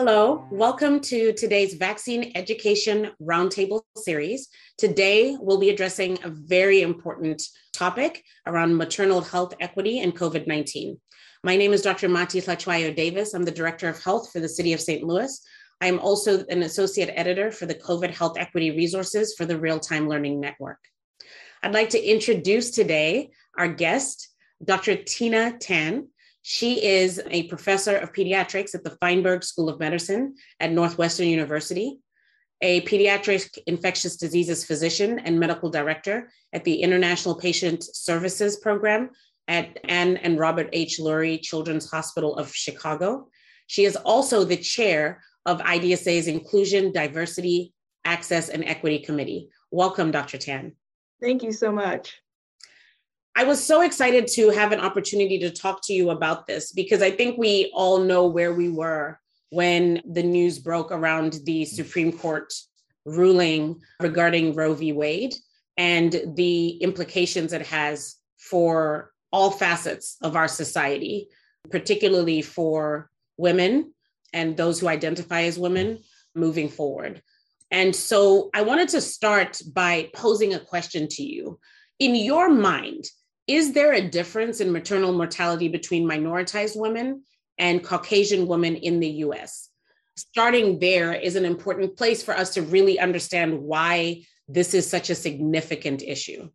Hello, welcome to today's Vaccine Education Roundtable series. Today, we'll be addressing a very important topic around maternal health equity and COVID 19. My name is Dr. Mati Hlatshwayo Davis. I'm the Director of Health for the City of St. Louis. I am also an Associate Editor for the COVID Health Equity Resources for the Real Time Learning Network. I'd like to introduce today our guest, Dr. Tina Tan. She is a professor of pediatrics at the Feinberg School of Medicine at Northwestern University, a pediatric infectious diseases physician and medical director at the International Patient Services Program at Ann and Robert H. Lurie Children's Hospital of Chicago. She is also the chair of IDSA's Inclusion, Diversity, Access, and Equity Committee. Welcome, Dr. Tan. Thank you so much. I was so excited to have an opportunity to talk to you about this because I think we all know where we were when the news broke around the Supreme Court ruling regarding Roe v. Wade and the implications it has for all facets of our society, particularly for women and those who identify as women moving forward. And so I wanted to start by posing a question to you. In your mind, is there a difference in maternal mortality between minoritized women and Caucasian women in the US? Starting there is an important place for us to really understand why this is such a significant issue.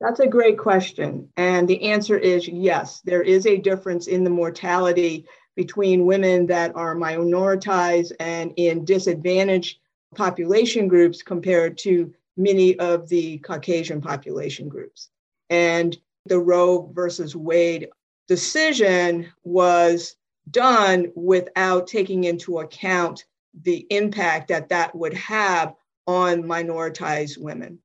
That's a great question. And the answer is yes, there is a difference in the mortality between women that are minoritized and in disadvantaged population groups compared to many of the Caucasian population groups. And the Roe versus Wade decision was done without taking into account the impact that that would have on minoritized women.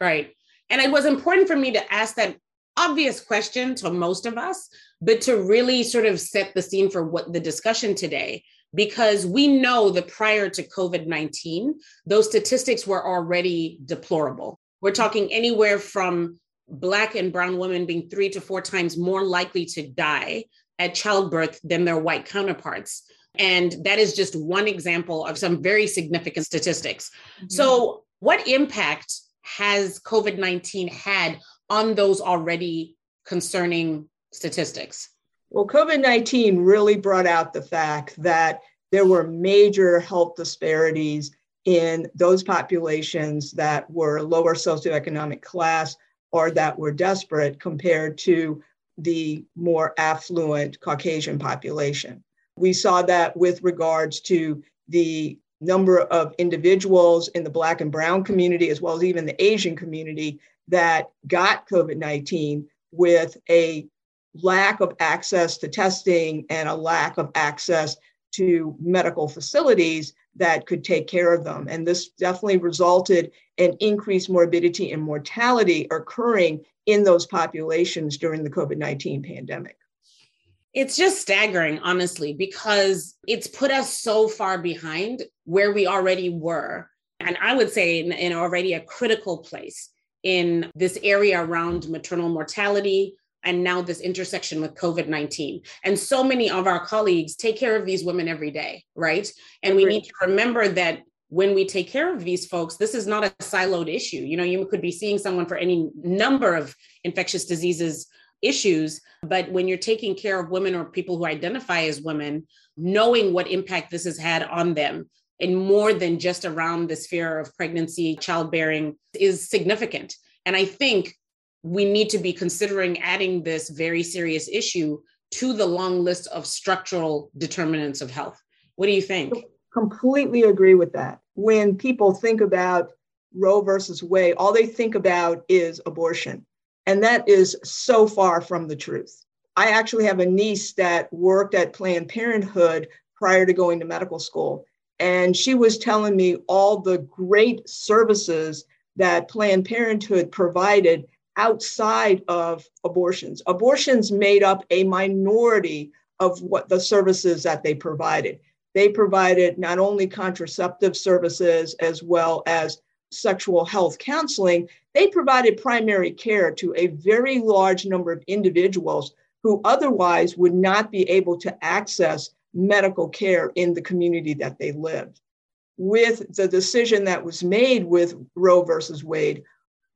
Right. And it was important for me to ask that obvious question to most of us, but to really sort of set the scene for what the discussion today, because we know that prior to COVID 19, those statistics were already deplorable. We're talking anywhere from Black and Brown women being three to four times more likely to die at childbirth than their white counterparts. And that is just one example of some very significant statistics. Mm-hmm. So, what impact has COVID 19 had on those already concerning statistics? Well, COVID 19 really brought out the fact that there were major health disparities in those populations that were lower socioeconomic class or that were desperate compared to the more affluent Caucasian population. We saw that with regards to the number of individuals in the Black and Brown community, as well as even the Asian community, that got COVID 19 with a lack of access to testing and a lack of access to medical facilities that could take care of them. And this definitely resulted in increased morbidity and mortality occurring in those populations during the COVID 19 pandemic. It's just staggering, honestly, because it's put us so far behind where we already were. And I would say in, in already a critical place in this area around maternal mortality, and now this intersection with COVID 19. And so many of our colleagues take care of these women every day, right? And we need to remember that when we take care of these folks, this is not a siloed issue. You know, you could be seeing someone for any number of infectious diseases issues, but when you're taking care of women or people who identify as women, knowing what impact this has had on them and more than just around the sphere of pregnancy, childbearing is significant. And I think we need to be considering adding this very serious issue to the long list of structural determinants of health. What do you think? Completely agree with that. When people think about Roe versus Wade, all they think about is abortion. And that is so far from the truth. I actually have a niece that worked at Planned Parenthood prior to going to medical school. And she was telling me all the great services that Planned Parenthood provided outside of abortions. Abortions made up a minority of what the services that they provided. They provided not only contraceptive services as well as sexual health counseling, they provided primary care to a very large number of individuals who otherwise would not be able to access medical care in the community that they lived. With the decision that was made with Roe versus Wade,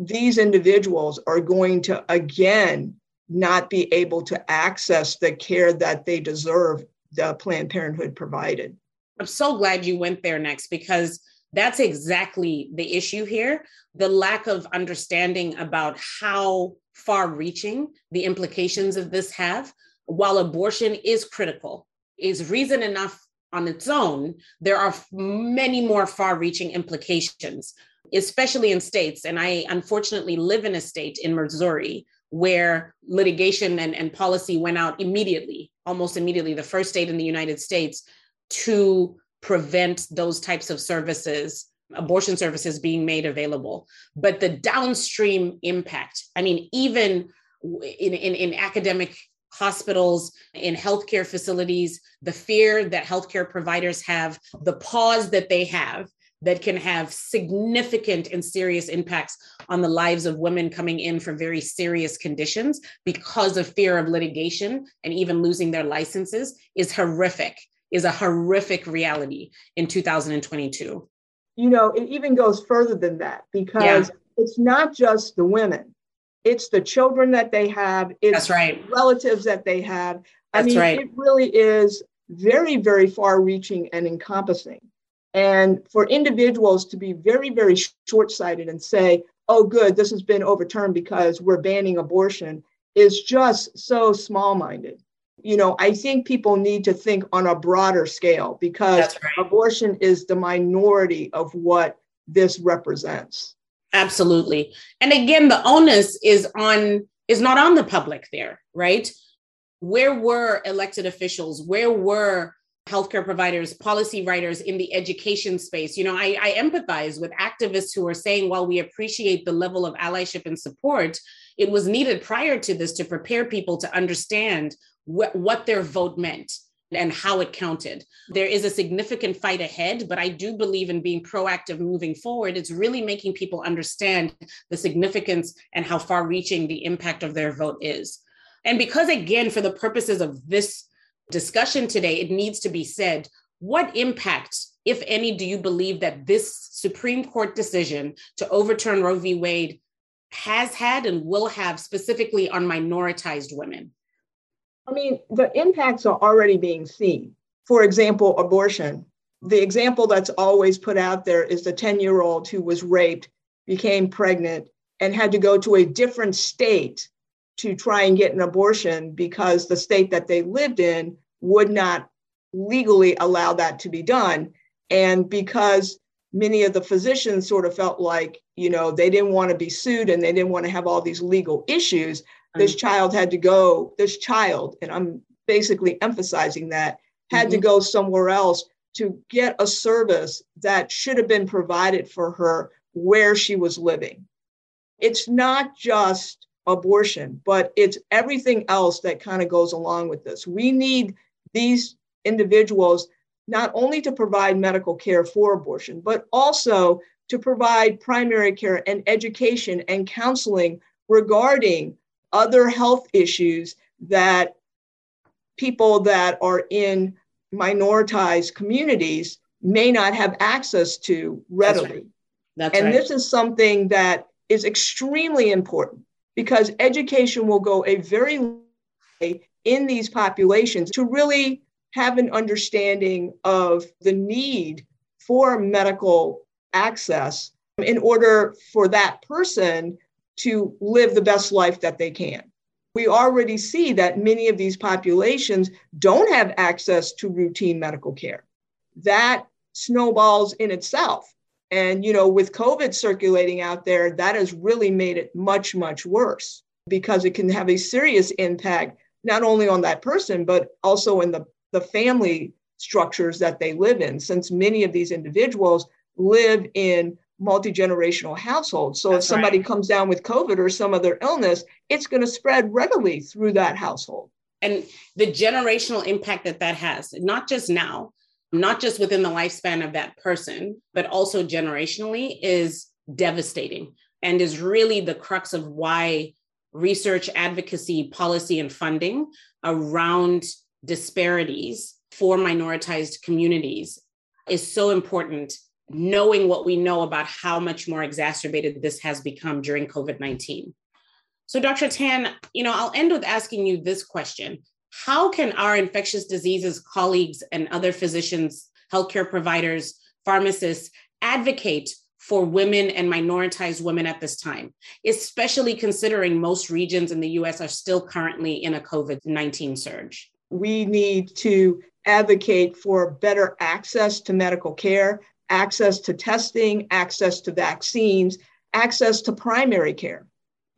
these individuals are going to again not be able to access the care that they deserve the Planned Parenthood provided. I'm so glad you went there next because that's exactly the issue here the lack of understanding about how far reaching the implications of this have. While abortion is critical, is reason enough on its own, there are many more far reaching implications, especially in states. And I unfortunately live in a state in Missouri where litigation and, and policy went out immediately, almost immediately, the first state in the United States to prevent those types of services abortion services being made available but the downstream impact i mean even in, in, in academic hospitals in healthcare facilities the fear that healthcare providers have the pause that they have that can have significant and serious impacts on the lives of women coming in from very serious conditions because of fear of litigation and even losing their licenses is horrific is a horrific reality in 2022. You know, it even goes further than that because yeah. it's not just the women, it's the children that they have, it's That's right. relatives that they have. I mean, right. it really is very, very far reaching and encompassing. And for individuals to be very, very short sighted and say, oh, good, this has been overturned because we're banning abortion is just so small minded you know, I think people need to think on a broader scale because right. abortion is the minority of what this represents. Absolutely. And again, the onus is on is not on the public there, right? Where were elected officials? Where were healthcare providers, policy writers in the education space? You know, I, I empathize with activists who are saying, while we appreciate the level of allyship and support, it was needed prior to this to prepare people to understand wh- what their vote meant and how it counted. There is a significant fight ahead, but I do believe in being proactive moving forward. It's really making people understand the significance and how far reaching the impact of their vote is. And because, again, for the purposes of this discussion today, it needs to be said what impact, if any, do you believe that this Supreme Court decision to overturn Roe v. Wade has had and will have specifically on minoritized women? I mean, the impacts are already being seen. For example, abortion. The example that's always put out there is the 10 year old who was raped, became pregnant, and had to go to a different state to try and get an abortion because the state that they lived in would not legally allow that to be done. And because many of the physicians sort of felt like, you know, they didn't want to be sued and they didn't want to have all these legal issues, this child had to go, this child, and I'm basically emphasizing that, had mm-hmm. to go somewhere else to get a service that should have been provided for her where she was living. It's not just abortion, but it's everything else that kind of goes along with this. We need these individuals not only to provide medical care for abortion, but also to provide primary care and education and counseling regarding other health issues that people that are in minoritized communities may not have access to readily. That's right. That's and right. this is something that is extremely important because education will go a very long way in these populations to really have an understanding of the need for medical access in order for that person to live the best life that they can. We already see that many of these populations don't have access to routine medical care. That snowballs in itself. And, you know, with COVID circulating out there, that has really made it much, much worse because it can have a serious impact, not only on that person, but also in the, the family structures that they live in, since many of these individuals live in multi generational households. So That's if somebody right. comes down with COVID or some other illness, it's going to spread readily through that household. And the generational impact that that has, not just now, not just within the lifespan of that person, but also generationally, is devastating and is really the crux of why research, advocacy, policy, and funding around disparities for minoritized communities is so important, knowing what we know about how much more exacerbated this has become during COVID 19. So, Dr. Tan, you know, I'll end with asking you this question How can our infectious diseases colleagues and other physicians, healthcare providers, pharmacists advocate for women and minoritized women at this time, especially considering most regions in the US are still currently in a COVID 19 surge? We need to advocate for better access to medical care, access to testing, access to vaccines, access to primary care.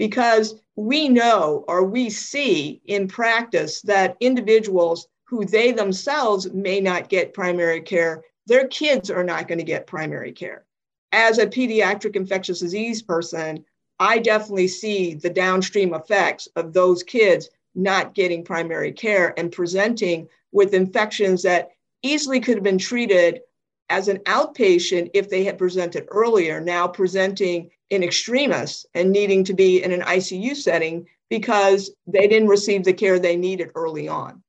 Because we know or we see in practice that individuals who they themselves may not get primary care, their kids are not going to get primary care. As a pediatric infectious disease person, I definitely see the downstream effects of those kids not getting primary care and presenting with infections that easily could have been treated as an outpatient if they had presented earlier, now presenting in extremis and needing to be in an ICU setting because they didn't receive the care they needed early on.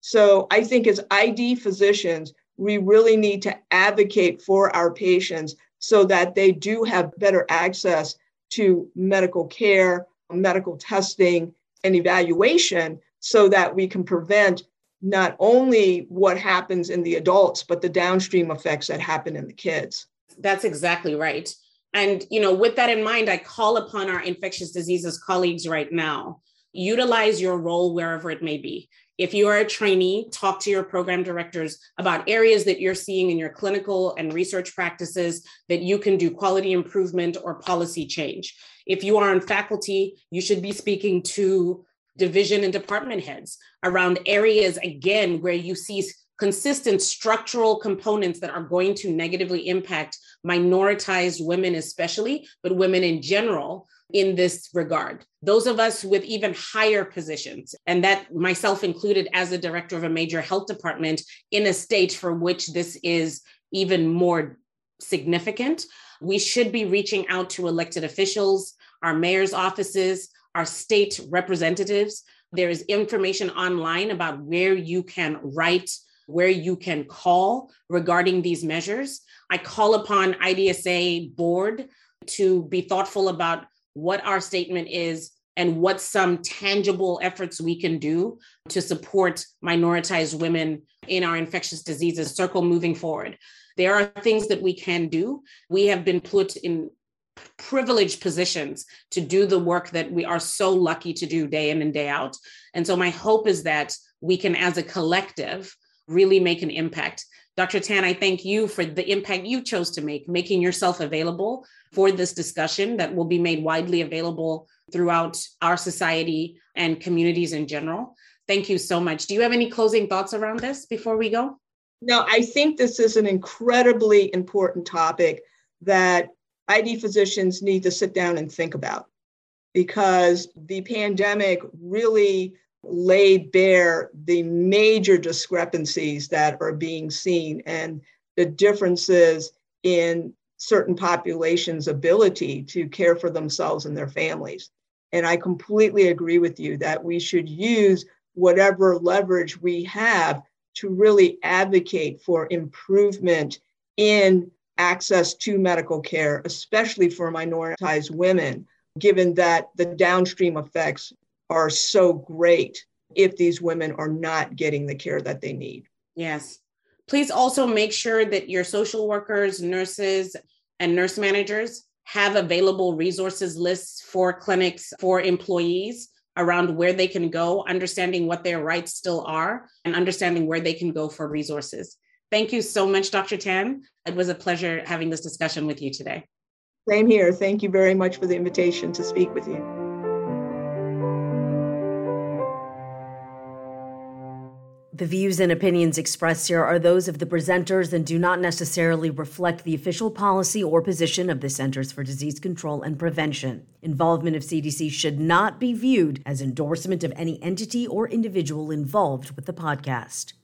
So I think as ID physicians, we really need to advocate for our patients so that they do have better access to medical care, medical testing, and evaluation so that we can prevent not only what happens in the adults, but the downstream effects that happen in the kids. That's exactly right. And, you know, with that in mind, I call upon our infectious diseases colleagues right now utilize your role wherever it may be. If you are a trainee, talk to your program directors about areas that you're seeing in your clinical and research practices that you can do quality improvement or policy change. If you are on faculty, you should be speaking to division and department heads around areas, again, where you see consistent structural components that are going to negatively impact minoritized women, especially, but women in general in this regard. Those of us with even higher positions, and that myself included as a director of a major health department in a state for which this is even more significant, we should be reaching out to elected officials, our mayor's offices, our state representatives. There is information online about where you can write, where you can call regarding these measures. I call upon IDSA board to be thoughtful about what our statement is and what some tangible efforts we can do to support minoritized women in our infectious diseases circle moving forward. There are things that we can do. We have been put in privileged positions to do the work that we are so lucky to do day in and day out. And so, my hope is that we can, as a collective, really make an impact. Dr. Tan, I thank you for the impact you chose to make, making yourself available for this discussion that will be made widely available throughout our society and communities in general. Thank you so much. Do you have any closing thoughts around this before we go? No, I think this is an incredibly important topic that ID physicians need to sit down and think about because the pandemic really laid bare the major discrepancies that are being seen and the differences in certain populations' ability to care for themselves and their families. And I completely agree with you that we should use whatever leverage we have to really advocate for improvement in access to medical care, especially for minoritized women, given that the downstream effects are so great if these women are not getting the care that they need. Yes. Please also make sure that your social workers, nurses, and nurse managers have available resources lists for clinics for employees around where they can go, understanding what their rights still are, and understanding where they can go for resources. Thank you so much, Dr. Tan. It was a pleasure having this discussion with you today. Same here. Thank you very much for the invitation to speak with you. The views and opinions expressed here are those of the presenters and do not necessarily reflect the official policy or position of the Centers for Disease Control and Prevention. Involvement of CDC should not be viewed as endorsement of any entity or individual involved with the podcast.